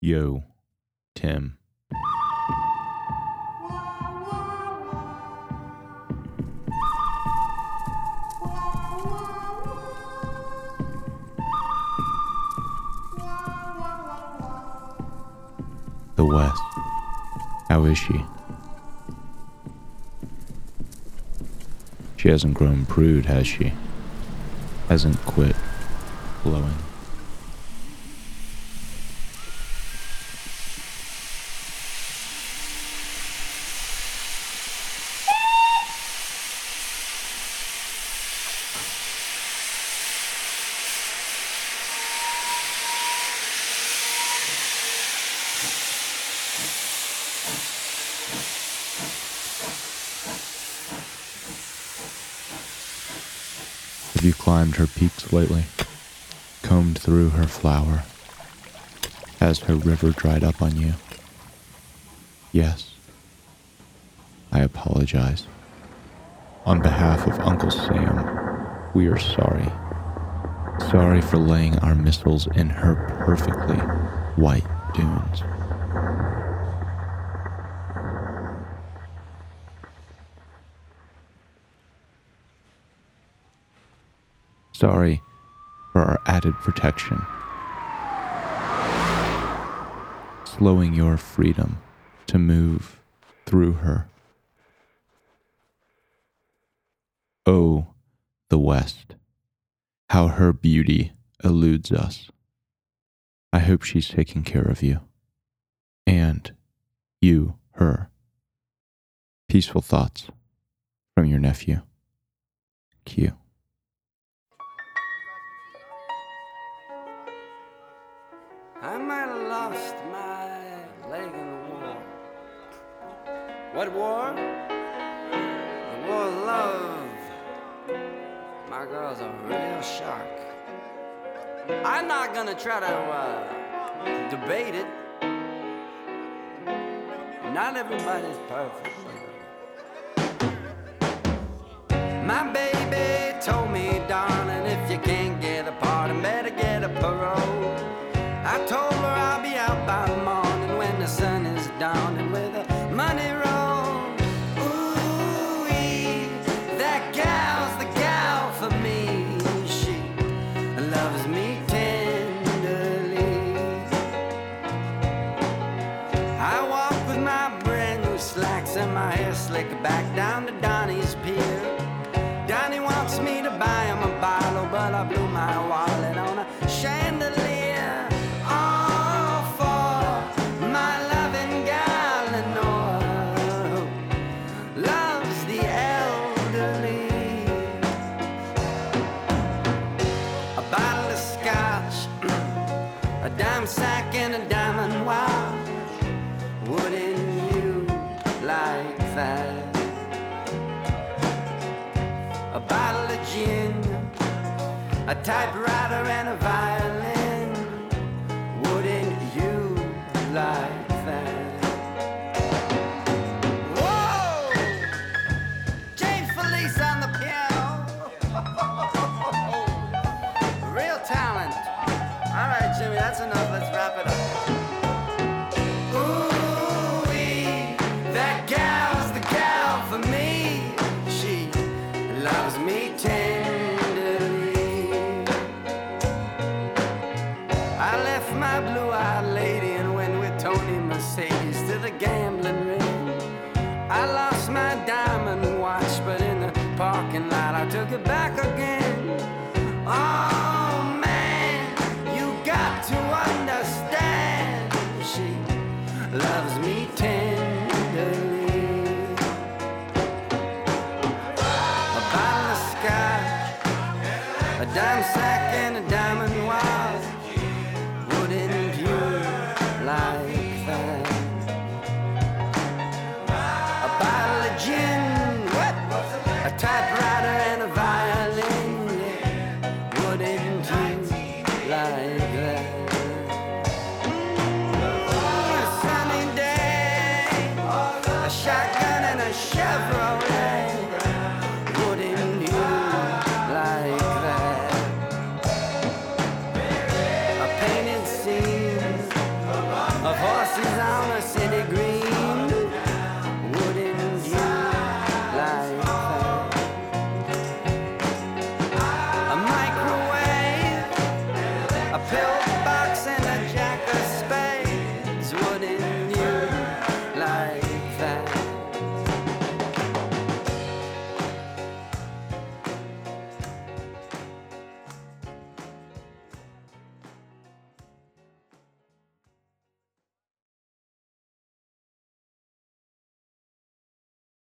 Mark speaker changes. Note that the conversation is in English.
Speaker 1: Yo, Tim. The West. How is she? She hasn't grown prude, has she? Hasn't quit blowing. Have you climbed her peaks lately? Combed through her flower? Has her river dried up on you? Yes. I apologize. On behalf of Uncle Sam, we are sorry. Sorry for laying our missiles in her perfectly white dunes. Sorry for our added protection. Slowing your freedom to move through her. Oh, the West, how her beauty eludes us. I hope she's taking care of you. And you, her. Peaceful thoughts from your nephew. Q.
Speaker 2: I might have lost my leg in the war. What war? The war of love. My girl's a real shark. I'm not gonna try to uh, debate it. Not everybody's perfect. My baby I told her I'll be out by the morning when the sun is down and with a money roll. Ooh, that gal's the gal for me. She loves me tenderly. I walk with my brand new slacks and my hair slicked back down to Donnie's pier. Donnie wants me to buy him a bottle, but I blew sack, and a diamond watch. Wouldn't you like that? A bottle of gin, a typewriter, and a violin. Wouldn't you like that's enough. Let's wrap it up. Ooh-wee, that gal's the gal for me. She loves me tenderly. I left my blue-eyed lady and went with Tony Mercedes a dime sack, and a diamond